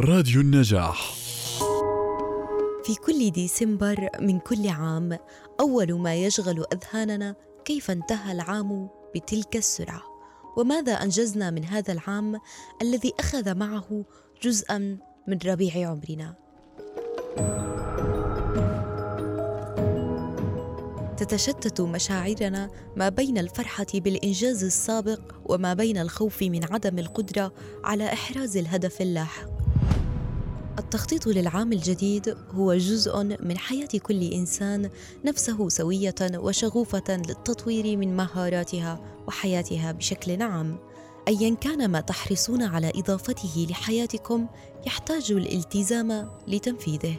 راديو النجاح. في كل ديسمبر من كل عام أول ما يشغل أذهاننا كيف انتهى العام بتلك السرعة؟ وماذا أنجزنا من هذا العام الذي أخذ معه جزءا من ربيع عمرنا؟ تتشتت مشاعرنا ما بين الفرحة بالإنجاز السابق وما بين الخوف من عدم القدرة على إحراز الهدف اللاحق. التخطيط للعام الجديد هو جزء من حياة كل إنسان نفسه سوية وشغوفة للتطوير من مهاراتها وحياتها بشكل عام. ايا كان ما تحرصون على إضافته لحياتكم يحتاج الالتزام لتنفيذه.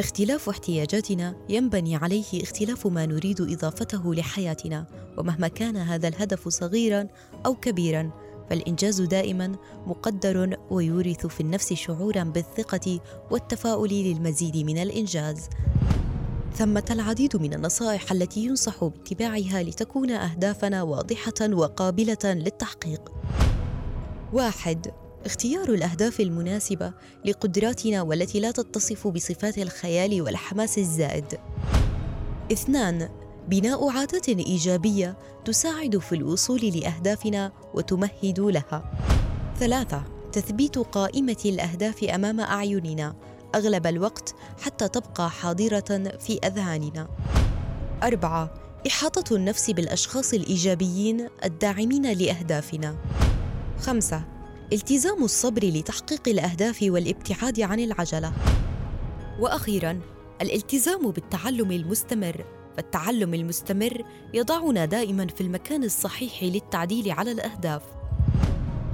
اختلاف احتياجاتنا ينبني عليه اختلاف ما نريد إضافته لحياتنا ومهما كان هذا الهدف صغيرا أو كبيرا فالإنجاز دائما مقدر ويورث في النفس شعورا بالثقة والتفاؤل للمزيد من الإنجاز. ثمة العديد من النصائح التي ينصح باتباعها لتكون أهدافنا واضحة وقابلة للتحقيق. واحد اختيار الأهداف المناسبة لقدراتنا والتي لا تتصف بصفات الخيال والحماس الزائد. اثنان بناء عادات إيجابية تساعد في الوصول لأهدافنا وتمهد لها. ثلاثة تثبيت قائمة الأهداف أمام أعيننا. أغلب الوقت حتى تبقى حاضرة في أذهاننا. أربعة إحاطة النفس بالأشخاص الإيجابيين الداعمين لأهدافنا. خمسة التزام الصبر لتحقيق الأهداف والابتعاد عن العجلة. وأخيرا الالتزام بالتعلم المستمر. فالتعلم المستمر يضعنا دائما في المكان الصحيح للتعديل على الأهداف.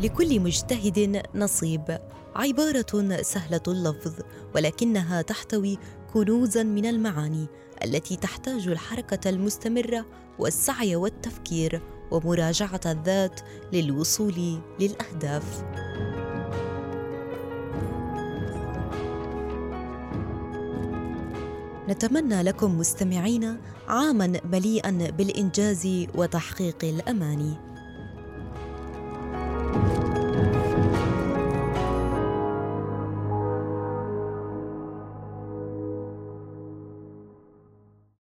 لكل مجتهد نصيب. عبارة سهلة اللفظ ولكنها تحتوي كنوزا من المعاني التي تحتاج الحركة المستمرة والسعي والتفكير ومراجعة الذات للوصول للأهداف. نتمنى لكم مستمعين عاما مليئا بالإنجاز وتحقيق الأماني. thank you